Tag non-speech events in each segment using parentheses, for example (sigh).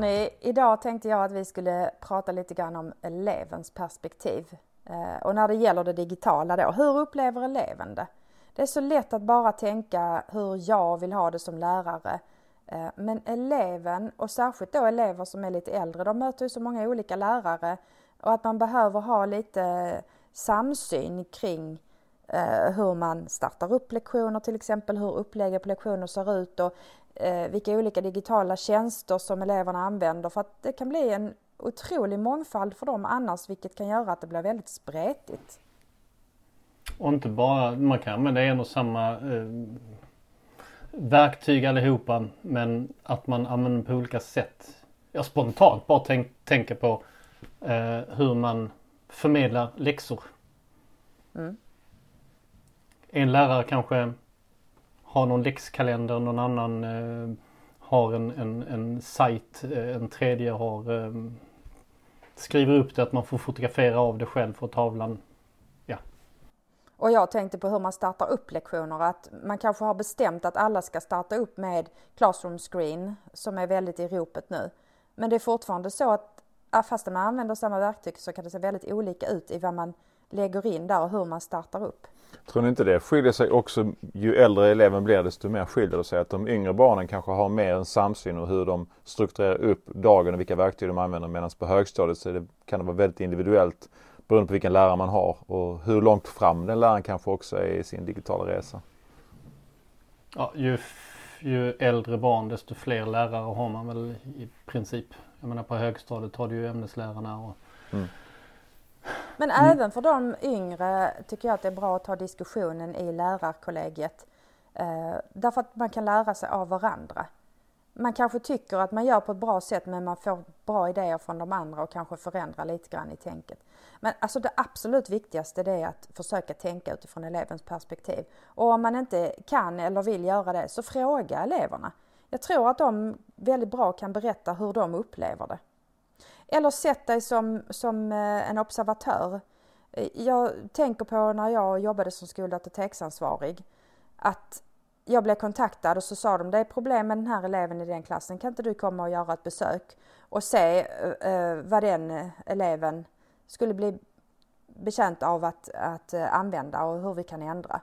Hörni, idag tänkte jag att vi skulle prata lite grann om elevens perspektiv. Eh, och när det gäller det digitala då, hur upplever eleven det? Det är så lätt att bara tänka hur jag vill ha det som lärare. Eh, men eleven, och särskilt då elever som är lite äldre, de möter ju så många olika lärare och att man behöver ha lite samsyn kring eh, hur man startar upp lektioner till exempel, hur upplägget på lektioner ser ut och eh, vilka olika digitala tjänster som eleverna använder för att det kan bli en otrolig mångfald för dem annars vilket kan göra att det blir väldigt spretigt. Och inte bara, man kan använda en och samma eh, verktyg allihopa men att man använder på olika sätt. Jag spontant bara tänk, tänker på eh, hur man förmedlar läxor. Mm. En lärare kanske har någon läxkalender, någon annan eh, har en, en, en sajt, eh, en tredje har eh, skriver upp det att man får fotografera av det själv på tavlan. Ja. Och jag tänkte på hur man startar upp lektioner, att man kanske har bestämt att alla ska starta upp med Classroom Screen som är väldigt i ropet nu. Men det är fortfarande så att fast man använder samma verktyg så kan det se väldigt olika ut i vad man lägger in där och hur man startar upp. Tror ni inte det skiljer sig också ju äldre eleven blir desto mer skiljer det sig? Att de yngre barnen kanske har mer en samsyn och hur de strukturerar upp dagen och vilka verktyg de använder medan på högstadiet så det, kan det vara väldigt individuellt beroende på vilken lärare man har och hur långt fram den läraren kanske också är i sin digitala resa. Ja, ju, ju äldre barn desto fler lärare har man väl i princip. Jag menar på högstadiet har du ju ämneslärarna och mm. Men mm. även för de yngre tycker jag att det är bra att ta diskussionen i lärarkollegiet. Eh, därför att man kan lära sig av varandra. Man kanske tycker att man gör på ett bra sätt men man får bra idéer från de andra och kanske förändra lite grann i tänket. Men alltså det absolut viktigaste det är att försöka tänka utifrån elevens perspektiv. Och om man inte kan eller vill göra det så fråga eleverna. Jag tror att de väldigt bra kan berätta hur de upplever det. Eller sätt dig som, som eh, en observatör. Eh, jag tänker på när jag jobbade som skoldatorteksansvarig att jag blev kontaktad och så sa de det är problem med den här eleven i den klassen, kan inte du komma och göra ett besök och se uh, vad den eleven skulle bli betjänt av att, att uh, använda och hur vi kan ändra.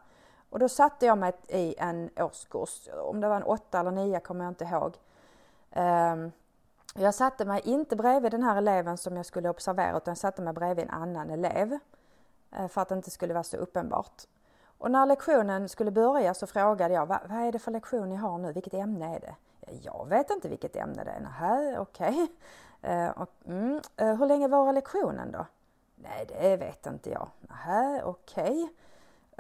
Och då satte jag mig i en årskurs, om det var en åtta eller nio kommer jag inte ihåg. Um, jag satte mig inte bredvid den här eleven som jag skulle observera utan jag satte mig bredvid en annan elev eh, för att det inte skulle vara så uppenbart. Och när lektionen skulle börja så frågade jag vad, är det för lektion ni har nu? Vilket ämne är det? Jag vet inte vilket ämne det är. Nähä, okej. (laughs) Eh, okay. Uh, mm, uh, hur länge varar lektionen då? Nej, det vet inte jag. Nähä, okej. Okay.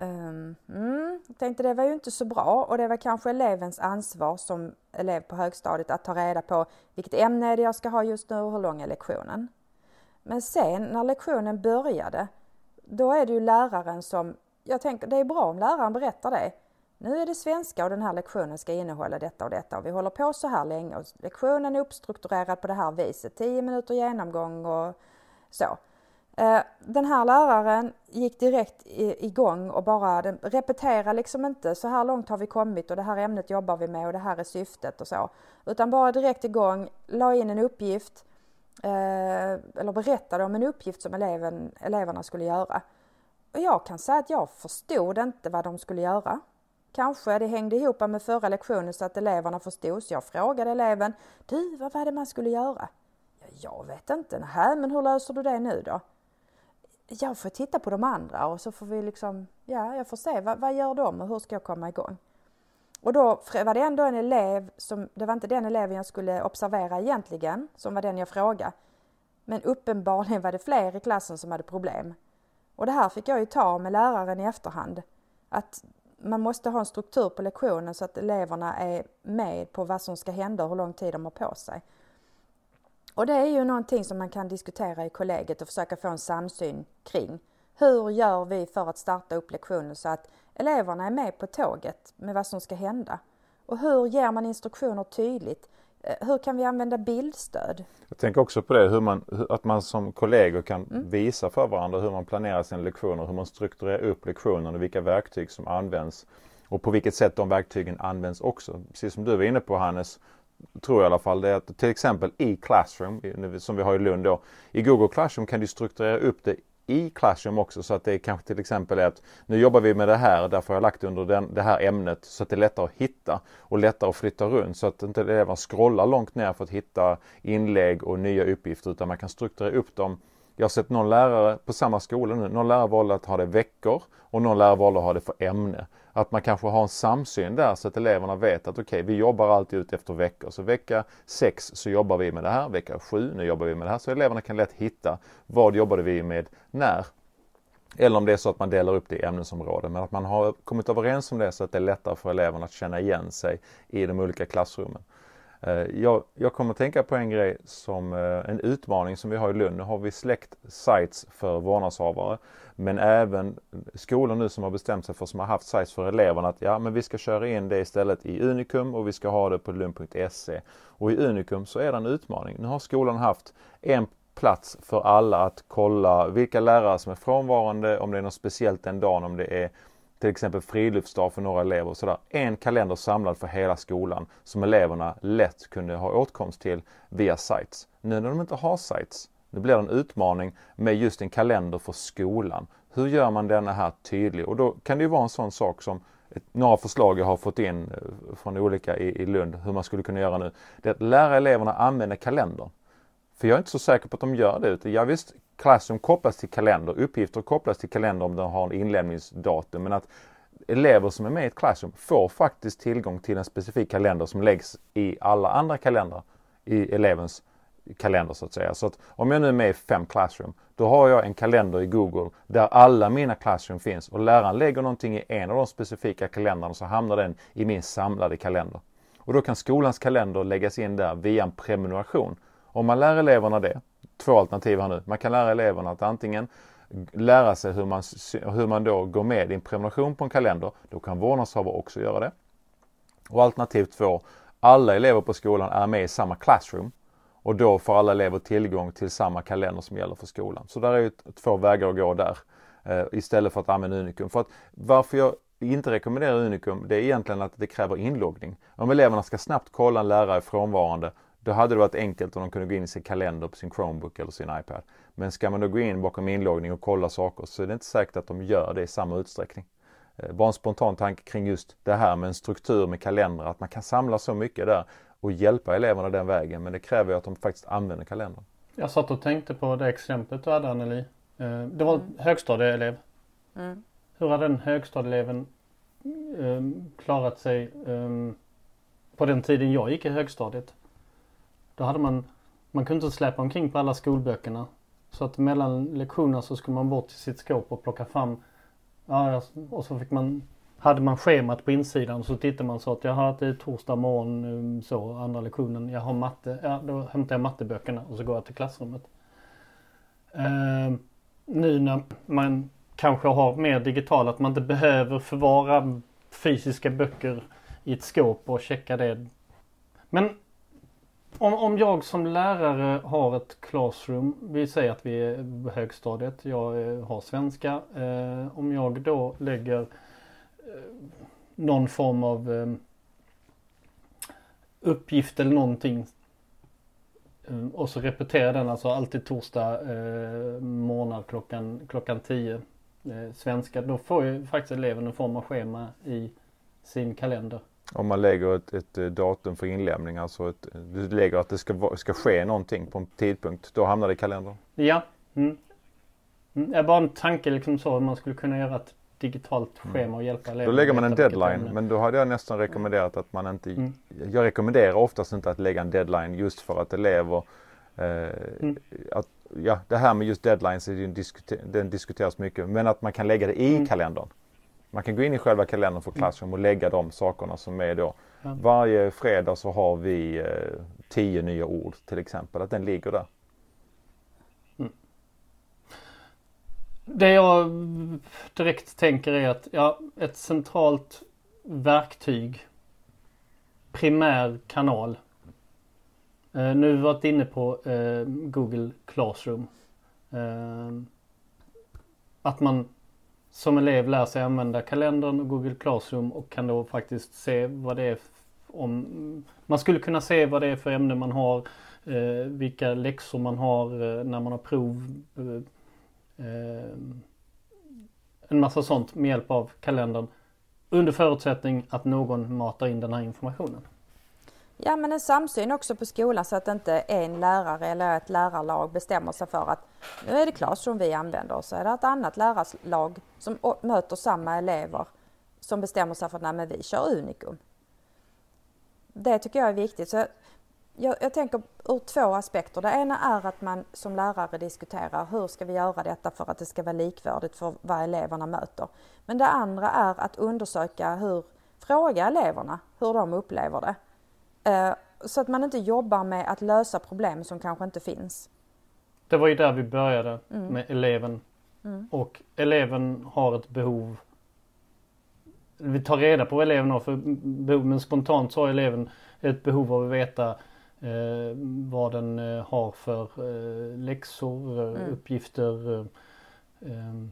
Um, mm, tänkte det var ju inte så bra och det var kanske elevens ansvar som elev på högstadiet att ta reda på vilket ämne är det jag ska ha just nu och hur lång är lektionen. Men sen när lektionen började, då är det ju läraren som, jag tänker det är bra om läraren berättar det. Nu är det svenska och den här lektionen ska innehålla detta och detta och vi håller på så här länge och lektionen är uppstrukturerad på det här viset, 10 minuter genomgång och så. Eh, den här läraren gick direkt igång och bara repetera liksom inte så här långt har vi kommit och det här ämnet jobbar vi med och det här är syftet och så. Utan bara direkt igång, la in en uppgift eh, eller berättade om en uppgift som eleven, eleverna skulle göra. Och jag kan säga att jag förstod inte vad de skulle göra. Kanske det hängde ihop med förra lektionen så att eleverna förstod. Så jag frågade eleven, du vad var det man skulle göra? Jag vet inte, nej men hur löser du det nu då? Jag får titta på de andra och så får vi liksom, ja jag får se vad, vad gör de och hur ska jag komma igång? Och då var det ändå en elev som, det var inte den eleven jag skulle observera egentligen, som var den jag frågade. Men uppenbarligen var det fler i klassen som hade problem. Och det här fick jag ju ta med läraren i efterhand. Att man måste ha en struktur på lektionen så att eleverna är med på vad som ska hända och hur lång tid de har på sig. Och det är ju någonting som man kan diskutera i kollegiet och försöka få en samsyn kring. Hur gör vi för att starta upp lektionen så att eleverna är med på tåget med vad som ska hända? Och hur ger man instruktioner tydligt? Eh, hur kan vi använda bildstöd? Jag tänker också på det, hur man, att man som kollegor kan mm. visa för varandra hur man planerar sina lektioner, hur man strukturerar upp lektionen och vilka verktyg som används. Och på vilket sätt de verktygen används också. Precis som du var inne på Hannes, tror jag i alla fall, det är att till exempel i Classroom, som vi har i Lund då. I Google Classroom kan du strukturera upp det i Classroom också så att det kanske till exempel är att nu jobbar vi med det här, därför har jag lagt under den, det här ämnet så att det är lättare att hitta och lättare att flytta runt så att inte eleverna scrollar långt ner för att hitta inlägg och nya uppgifter utan man kan strukturera upp dem jag har sett någon lärare på samma skola nu, någon lärare valde att ha det veckor och någon lärare valde att ha det för ämne. Att man kanske har en samsyn där så att eleverna vet att okej, okay, vi jobbar alltid ut efter veckor. Så vecka 6 så jobbar vi med det här, vecka 7 nu jobbar vi med det här. Så eleverna kan lätt hitta vad jobbade vi med när. Eller om det är så att man delar upp det i ämnesområden. Men att man har kommit överens om det så att det är lättare för eleverna att känna igen sig i de olika klassrummen. Eh, jag, jag kommer att tänka på en grej som eh, en utmaning som vi har i Lund. Nu har vi släckt sites för vårdnadshavare. Men även skolor nu som har bestämt sig för, som har haft sites för eleverna att ja men vi ska köra in det istället i Unikum och vi ska ha det på lund.se. Och i Unikum så är det en utmaning. Nu har skolan haft en plats för alla att kolla vilka lärare som är frånvarande, om det är något speciellt den dagen, om det är till exempel friluftsdag för några elever och sådär. En kalender samlad för hela skolan som eleverna lätt kunde ha åtkomst till via sites. Nu när de inte har sites, nu blir det en utmaning med just en kalender för skolan. Hur gör man denna här tydlig? Och då kan det ju vara en sån sak som några förslag jag har fått in eh, från olika i, i Lund hur man skulle kunna göra nu. Det är att lära eleverna använda kalendern. För jag är inte så säker på att de gör det. Utan ja, visst, Classroom kopplas till kalender, uppgifter kopplas till kalender om de har en inlämningsdatum. Men att elever som är med i ett Classroom får faktiskt tillgång till en specifik kalender som läggs i alla andra kalendrar i elevens kalender så att säga. Så att om jag nu är med i fem Classroom, då har jag en kalender i Google där alla mina Classroom finns och läraren lägger någonting i en av de specifika kalendrarna så hamnar den i min samlade kalender. Och då kan skolans kalender läggas in där via en prenumeration. Om man lär eleverna det, två alternativ här nu. Man kan lära eleverna att antingen lära sig hur man, hur man då går med i en prenumeration på en kalender. Då kan vårdnadshavare också göra det. Och alternativ två, alla elever på skolan är med i samma classroom. Och då får alla elever tillgång till samma kalender som gäller för skolan. Så där är ju två vägar att gå där. Eh, istället för att använda Unicum. För att varför jag inte rekommenderar Unicum det är egentligen att det kräver inloggning. Om eleverna ska snabbt kolla en lärare frånvarande då hade det varit enkelt om de kunde gå in i sin kalender på sin Chromebook eller sin iPad. Men ska man då gå in bakom inloggning och kolla saker så är det inte säkert att de gör det i samma utsträckning. Eh, bara en spontan tanke kring just det här med en struktur med kalendrar, att man kan samla så mycket där och hjälpa eleverna den vägen. Men det kräver ju att de faktiskt använder kalendern. Jag satt och tänkte på det exemplet du hade Anneli. Eh, det var en mm. högstadieelev. Mm. Hur har den högstadieeleven um, klarat sig um, på den tiden jag gick i högstadiet? Då hade man, man kunde inte släpa omkring på alla skolböckerna. Så att mellan lektionerna så skulle man bort till sitt skåp och plocka fram, ja, och så fick man, hade man schemat på insidan så tittade man så att jag har det är torsdag morgon um, så, andra lektionen, jag har matte, ja då hämtar jag matteböckerna och så går jag till klassrummet. Uh, nu när man kanske har mer digitalt, att man inte behöver förvara fysiska böcker i ett skåp och checka det. Men om, om jag som lärare har ett classroom, vi säger att vi är på högstadiet, jag eh, har svenska. Eh, om jag då lägger eh, någon form av eh, uppgift eller någonting eh, och så repeterar den alltså alltid torsdag eh, månad klockan, klockan 10 eh, svenska. Då får ju faktiskt eleven en form av schema i sin kalender. Om man lägger ett, ett, eh, datum för inlämning, alltså ett, du lägger att det ska, ska ske någonting på en tidpunkt, då hamnar det i kalendern? Ja. Mm. Mm. Bara en tanke liksom så, man skulle kunna göra ett digitalt mm. schema och hjälpa eleverna. Då lägger man en deadline, men då hade jag nästan rekommenderat att man inte, mm. jag rekommenderar oftast inte att lägga en deadline just för att elever eh, mm. att, ja, det här med just deadlines, den diskuteras mycket, men att man kan lägga det i mm. kalendern. Man kan gå in i själva kalendern för Classroom och lägga de sakerna som är då. Varje fredag så har vi eh, tio nya ord till exempel, att den ligger där. Mm. Det jag direkt tänker är att ja, ett centralt verktyg, primär kanal. Eh, nu har vi varit inne på eh, Google Classroom. Eh, att man som elev lär sig använda kalendern och Google Classroom och kan då faktiskt se vad det är om, man skulle kunna se vad det är för ämne man har, eh, vilka läxor man har eh, när man har prov. Eh, eh, en massa sånt med hjälp av kalendern. Under förutsättning att någon matar in den här informationen. Ja men en samsyn också på skolan så att inte en lärare eller ett lärarlag bestämmer sig för att nu är det Classroom vi använder och så är det ett annat lärarlag som möter samma elever som bestämmer sig för att vi kör Unikum. Det tycker jag är viktigt. Så jag, jag, tänker ur två aspekter. Det ena är att man som lärare diskuterar hur ska vi göra detta för att det ska vara likvärdigt för vad eleverna möter. Men det andra är att undersöka hur, fråga eleverna hur de upplever det. Eh, så att man inte jobbar med att lösa problem som kanske inte finns. Det var ju där vi började mm. med eleven. Mm. Och eleven har ett behov. Vi tar reda på vad eleven har för behov men spontant så har eleven ett behov av att veta eh, vad den eh, har för eh, läxor, eh, mm. uppgifter. Eh,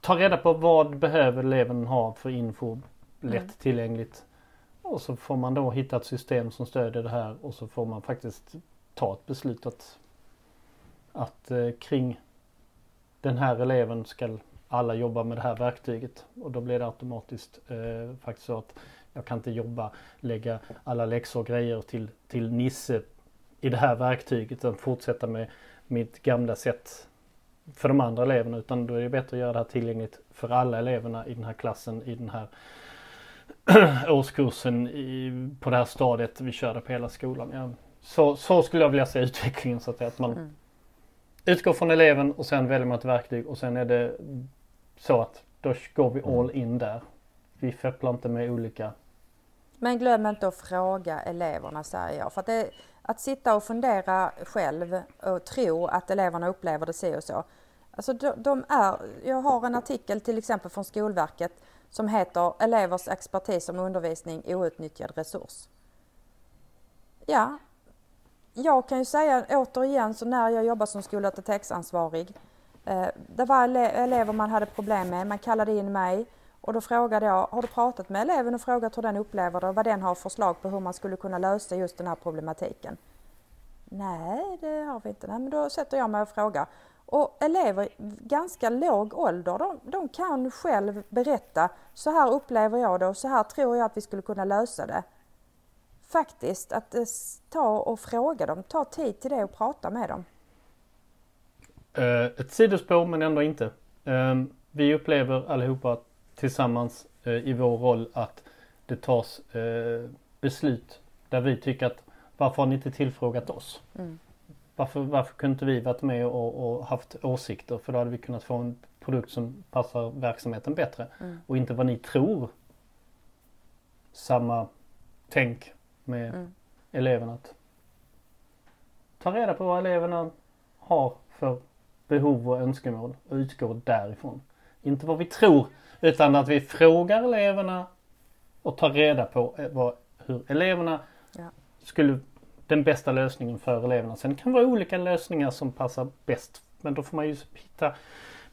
ta reda på vad behöver eleven ha för info lätt mm. tillgängligt. Och så får man då hitta ett system som stödjer det här och så får man faktiskt ta ett beslut att, att eh, kring den här eleven ska alla jobba med det här verktyget. Och då blir det automatiskt eh, faktiskt så att jag kan inte jobba, lägga alla läxor och grejer till, till Nisse i det här verktyget utan fortsätta med mitt gamla sätt för de andra eleverna utan då är det bättre att göra det här tillgängligt för alla eleverna i den här klassen, i den här (clears throat) årskursen i, på det här stadiet vi körde på hela skolan. Ja, så, så skulle jag vilja se (laughs) utvecklingen så att, att man mm utgår från eleven och sen väljer man ett verktyg och sen är det så att då går vi all in där. Vi fepplar inte med olika men glöm inte att fråga eleverna säger jag. För att, det, att sitta och fundera själv och tro att eleverna upplever det så och så. Alltså de, de, är, jag har en artikel till exempel från Skolverket som heter Elevers expertis om undervisning outnyttjad resurs. Ja, jag kan ju säga återigen så när jag jobbade som skoldatatexansvarig. Eh, det var ele elever man hade problem med, man kallade in mig och då frågade jag, har du pratat med eleven och frågat hur den upplever det och vad den har förslag på hur man skulle kunna lösa just den här problematiken? Nej, det har vi inte. Nej, men då sätter jag mig och frågar. Och elever ganska låg ålder, de, de kan själv berätta, så här upplever jag det och så här tror jag att vi skulle kunna lösa det. Faktiskt, att eh, ta och fråga dem, ta tid till det och prata med dem. Uh, ett sidospår men ändå inte. Uh, vi upplever allihopa tillsammans uh, i vår roll att det tas beslut där vi tycker att varför har ni inte tillfrågat oss? Mm. Varför, varför kunde inte vi varit med och, och, haft åsikter? För då hade vi kunnat få en produkt som passar verksamheten bättre. Mm. Och inte vad ni tror. Samma tänk med mm. eleverna. Att ta reda på vad eleverna har för behov och önskemål och utgå därifrån. Inte vad vi tror utan att vi frågar eleverna och tar reda på eh, vad, hur eleverna ja. skulle den bästa lösningen för eleverna. Sen kan det vara olika lösningar som passar bäst. Men då får man ju hitta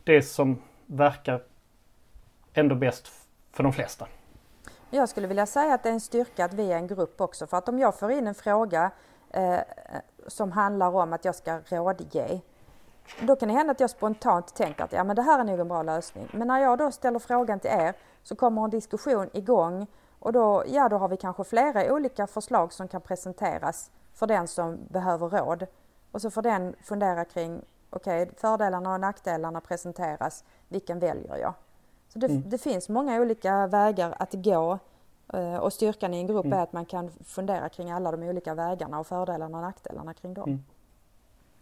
det som verkar ändå bäst för de flesta. Jag skulle vilja säga att det är en styrka att vi är en grupp också. För att om jag får in en fråga eh, som handlar om att jag ska rådge. Då kan det hända att jag spontant tänker att ja, men det här är nog en bra lösning. Men när jag då ställer frågan till er så kommer en diskussion igång och då, ja, då har vi kanske flera olika förslag som kan presenteras för den som behöver råd. Och så får den fundera kring, okej, okay, fördelarna och nackdelarna presenteras, vilken väljer jag? Så det, mm. det, finns många olika vägar att gå eh, och styrkan i en grupp mm. är att man kan fundera kring alla de olika vägarna och fördelarna och nackdelarna kring dem. Mm.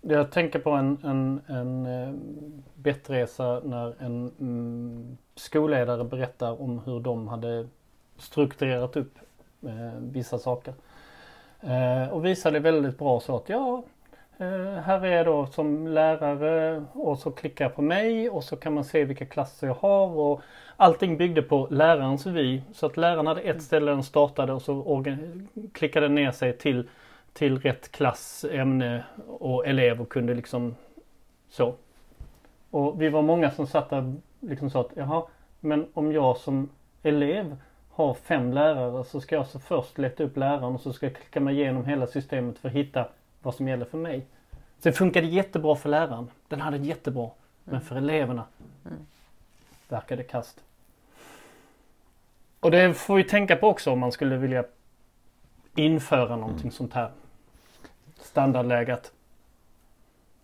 Jag tänker på en, en, en eh, bettresa när en mm, skolledare berättar om hur de hade strukturerat upp eh, vissa saker. Eh, och visade väldigt bra så att ja, här är jag då som lärare och så klickar jag på mig och så kan man se vilka klasser jag har och allting byggde på lärarens vy. Så att läraren hade ett ställe den startade och så klickade ner sig till, till rätt klass, ämne och elev och kunde liksom så. Och vi var många som satt där liksom sa att jaha, men om jag som elev har fem lärare så ska jag så först leta upp läraren och så ska jag klicka mig igenom hela systemet för att hitta vad som gäller för mig. Sen funkar det jättebra för läraren. Den hade jättebra. Men för eleverna Mm. verkar det kast. Och det får vi tänka på också om man skulle vilja införa någonting sånt här. Standardläget.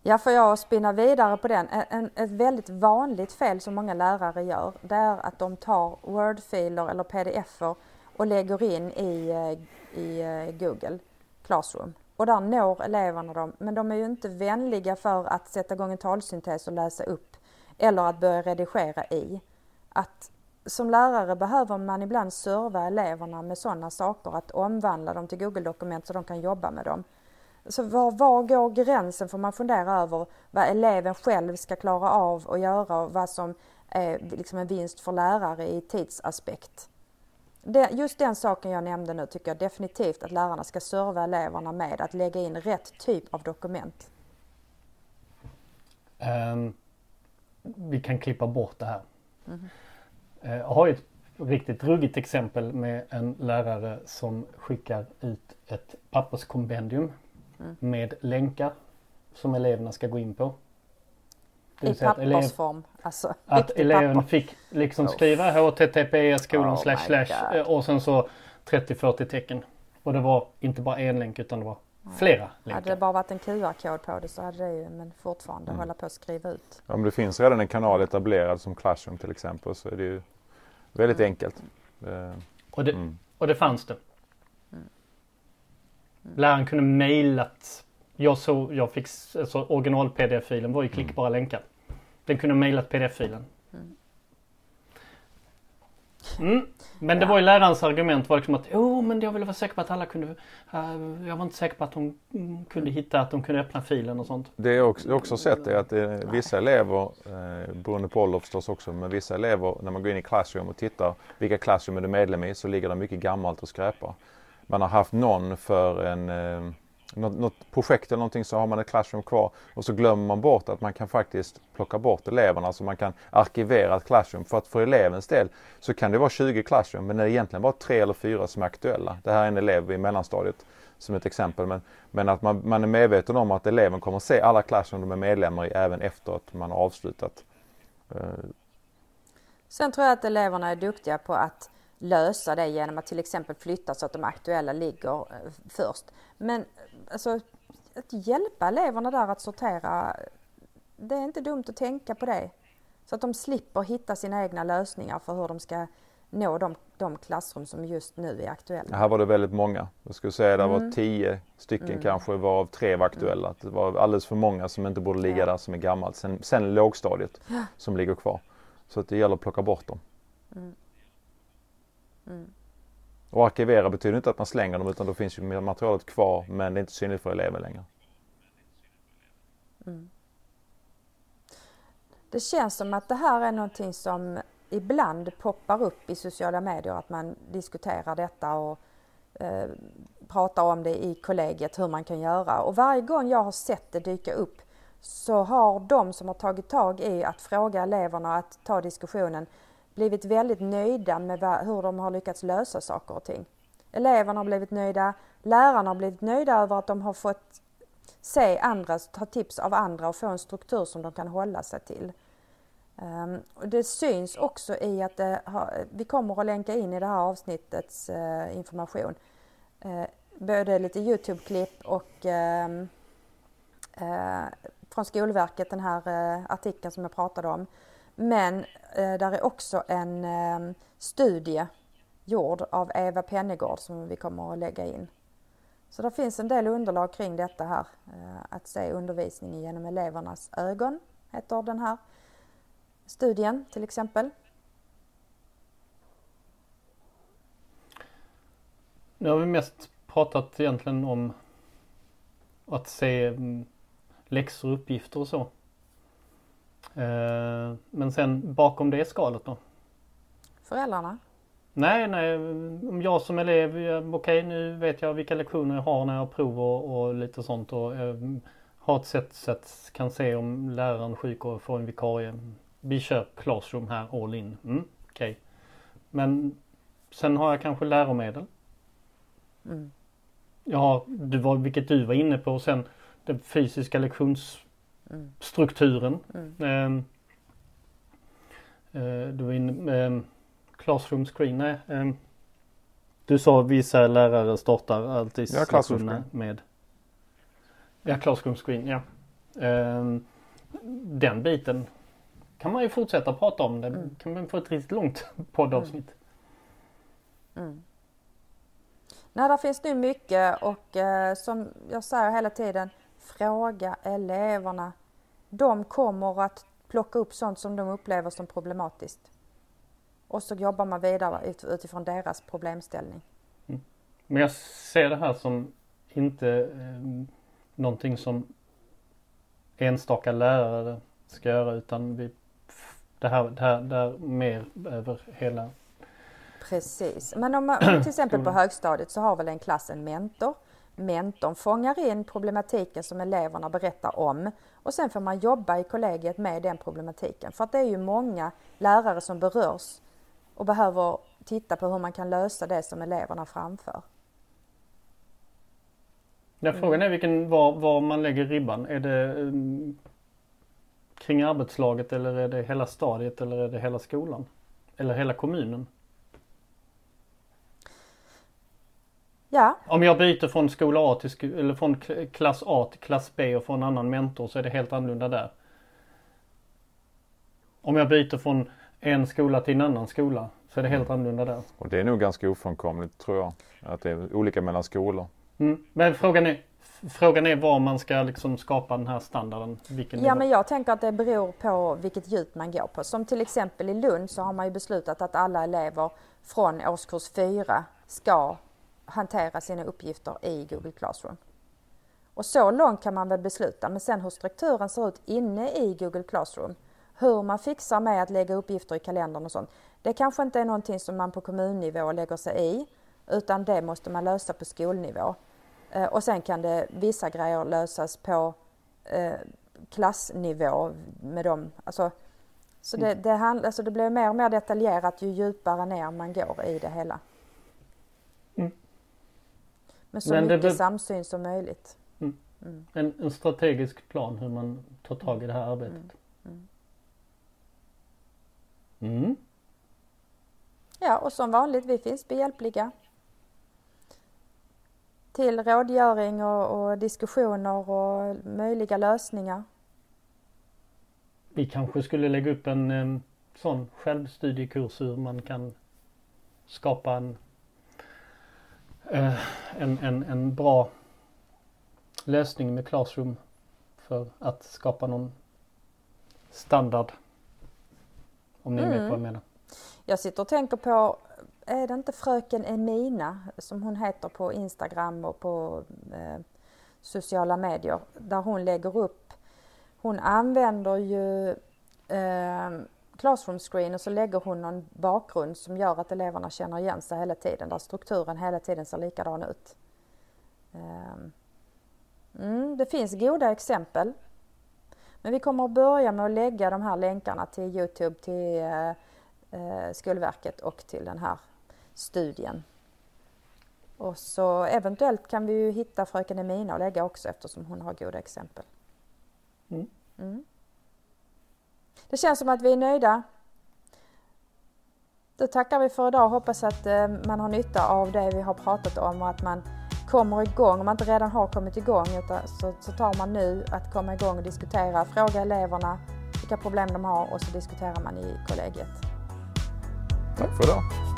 Ja, får jag spinna vidare på den. En, en, ett väldigt vanligt fel som många lärare gör det är att de tar Word-filer eller pdf-er och lägger in i, eh, i eh, Google Classroom. Och där når eleverna dem, men de är ju inte vänliga för att sätta igång en talsyntes och läsa upp eller att börja redigera i. Att som lärare behöver man ibland serva eleverna med sådana saker, att omvandla dem till Google-dokument så de kan jobba med dem. Så var, var går gränsen får man fundera över vad eleven själv ska klara av att göra och vad som är liksom en vinst för lärare i tidsaspekt. Det, just den saken jag nämnde nu tycker jag definitivt att lärarna ska serva eleverna med att lägga in rätt typ av dokument. Ehm, vi kan klippa bort det här. Eh, jag har ett riktigt ruggigt exempel med en lärare som skickar ut ett papperskompendium med länkar som eleverna ska gå in på. Det I vill säga att elev- pappersform. Alltså Att eleven papper. fick liksom Oh. skriva https kolon Oh slash slash eh, och sen så 30-40 tecken. Och det var inte bara en länk utan det var flera Hade det länkar. bara varit en QR-kod på det så hade det ju, men fortfarande Mm. hålla på att skriva ut. Om det finns redan en kanal etablerad som Classroom till exempel så är det ju väldigt enkelt. Eh, Och det, Mm. och det fanns det. Läraren kunde mejlat. Jag såg, jag fick, alltså original pdf-filen var ju klickbara länkar. Den kunde mejlat pdf-filen. Mm. Men det var ju lärarens argument var liksom att jo men jag ville vara säker på att alla kunde, eh, jag var inte säker på att de mm, kunde hitta, att de kunde öppna filen och sånt. Det jag också, också sett är att det är vissa elever, eh, beroende på ålder förstås också, men vissa elever när man går in i Classroom och tittar vilka Classroom är du medlem i så ligger det mycket gammalt och skräpar. Man har haft någon för en, eh, något, något projekt eller någonting så har man ett Classroom kvar och så glömmer man bort att man kan faktiskt plocka bort eleverna så man kan arkivera ett Classroom. För att för elevens del så kan det vara 20 Classroom men det är egentligen bara tre eller fyra som är aktuella. Det här är en elev i mellanstadiet som ett exempel. Men, men att man, man är medveten om att eleven kommer se alla Classroom de är medlemmar i även efter att man har avslutat. Eh. Sen tror jag att eleverna är duktiga på att lösa det genom att till exempel flytta så att de aktuella ligger eh, först. Men alltså, att hjälpa eleverna där att sortera, det är inte dumt att tänka på det. Så att de slipper hitta sina egna lösningar för hur de ska nå de, de klassrum som just nu är aktuella. Här var det väldigt många. Jag skulle säga det var Mm. tio stycken kanske varav tre var aktuella. Det var alldeles för många som inte borde ligga Ja. där som är gammalt. Sen, sen lågstadiet som ligger kvar. Så att det gäller att plocka bort dem. Mm. Mm. Och arkivera betyder inte att man slänger dem utan då finns ju materialet kvar men det är inte synligt för eleven längre. Mm. Det känns som att det här är någonting som ibland poppar upp i sociala medier, att man diskuterar detta och eh, pratar om det i kollegiet, hur man kan göra. Och varje gång jag har sett det dyka upp så har de som har tagit tag i att fråga eleverna att ta diskussionen blivit väldigt nöjda med hur de har lyckats lösa saker och ting. Eleverna har blivit nöjda, lärarna har blivit nöjda över att de har fått se andra, ta tips av andra och få en struktur som de kan hålla sig till. Ehm, och det syns också i att det har, vi kommer att länka in i det här avsnittets eh, information eh, både lite Youtube-klipp och ehm, eh, från Skolverket, den här artikeln som jag pratade om. Men eh, där är också en eh, studie gjord av Eva Pennegård som vi kommer att lägga in. Så det finns en del underlag kring detta här. Eh, att se undervisningen genom elevernas ögon heter den här studien till exempel. Nu har vi mest pratat egentligen om att se mm, läxor och uppgifter och så. Eh, Men sen bakom det skalet då? Föräldrarna. Nej, nej, om jag som elev, okej nu vet jag vilka lektioner jag har när jag har prov och, och lite sånt och eh, har ett sätt så att kan se om läraren är sjuk och får en vikarie. Vi kör classroom här all in. Mm, okej. Men sen har jag kanske läromedel. Mm. Jag har, du var, vilket du var inne på, sen den fysiska lektionsstrukturen. Mm. Ehm, eh, du var inne ehm, Classroom screen, nej. ehm, du sa vissa lärare startar alltid Ja, classroom lektionerna screen. med Ja, Classroom screen, ja. Ehm, den biten kan man ju fortsätta prata om. Det Mm. kan man få ett riktigt långt (laughs) poddavsnitt. Mm. Nej, där finns nu mycket och eh, som jag säger hela tiden, fråga eleverna. De kommer att plocka upp sånt som de upplever som problematiskt. Och så jobbar man vidare ut, utifrån deras problemställning. Men jag ser det här som inte eh, någonting som enstaka lärare ska göra utan vi, det, här, det, här, det här mer över hela Precis. Men om man, till exempel på högstadiet så har väl en klass en mentor. Mentorn fångar in problematiken som eleverna berättar om och sen får man jobba i kollegiet med den problematiken. För att det är ju många lärare som berörs och behöver titta på hur man kan lösa det som eleverna framför. Ja, frågan är vilken, var, var man lägger ribban. Är det um, kring arbetslaget eller är det hela stadiet eller är det hela skolan? Eller hela kommunen? Ja, Om jag byter från skola A till sk- eller från klass A till klass B och får en annan mentor så är det helt annorlunda där. Om jag byter från en skola till en annan skola så är det helt annorlunda där. Och det är nog ganska ofrånkomligt tror jag. Att det är olika mellan skolor. Mm. Men frågan är, frågan är var man ska liksom skapa den här standarden. Vilken ja nivå. men jag tänker att det beror på vilket djup man går på. Som till exempel i Lund så har man ju beslutat att alla elever från årskurs 4 ska hantera sina uppgifter i Google Classroom. Och så långt kan man väl besluta, men sen hur strukturen ser ut inne i Google Classroom, hur man fixar med att lägga uppgifter i kalendern och sånt, det kanske inte är någonting som man på kommunnivå lägger sig i, utan det måste man lösa på skolnivå. Eh, Och sen kan det vissa grejer lösas på eh, klassnivå med dem. Alltså, så det, det, handl- alltså det blir mer och mer detaljerat ju djupare ner man går i det hela. Mm. Men så Men det mycket be- samsyn som möjligt. En, en strategisk plan hur man tar tag i det här arbetet. Mm. Ja, och som vanligt, vi finns behjälpliga. Till rådgöring och, och diskussioner och möjliga lösningar. Vi kanske skulle lägga upp en em, sån självstudiekurs hur man kan skapa en, en, en, en bra lösning med Classroom för att skapa någon standard. Om ni är med på vad jag menar. Jag sitter och tänker på, är det inte fröken Emina som hon heter på Instagram och på eh, sociala medier där hon lägger upp, hon använder ju eh, Classroom screen och så lägger hon någon bakgrund som gör att eleverna känner igen sig hela tiden, där strukturen hela tiden ser likadan ut. Eh, mm, det finns goda exempel. Men vi kommer att börja med att lägga de här länkarna till Youtube, till eh, eh, Skolverket och till den här studien. Och så eventuellt kan vi ju hitta fröken Emina och lägga också eftersom hon har goda exempel. Mm. Mm. Det känns som att vi är nöjda. Då tackar vi för idag och hoppas att eh, man har nytta av det vi har pratat om och att man kommer igång. Om man inte redan har kommit igång så, så tar man nu att komma igång och diskutera, fråga eleverna vilka problem de har och så diskuterar man i kollegiet. Tack för idag.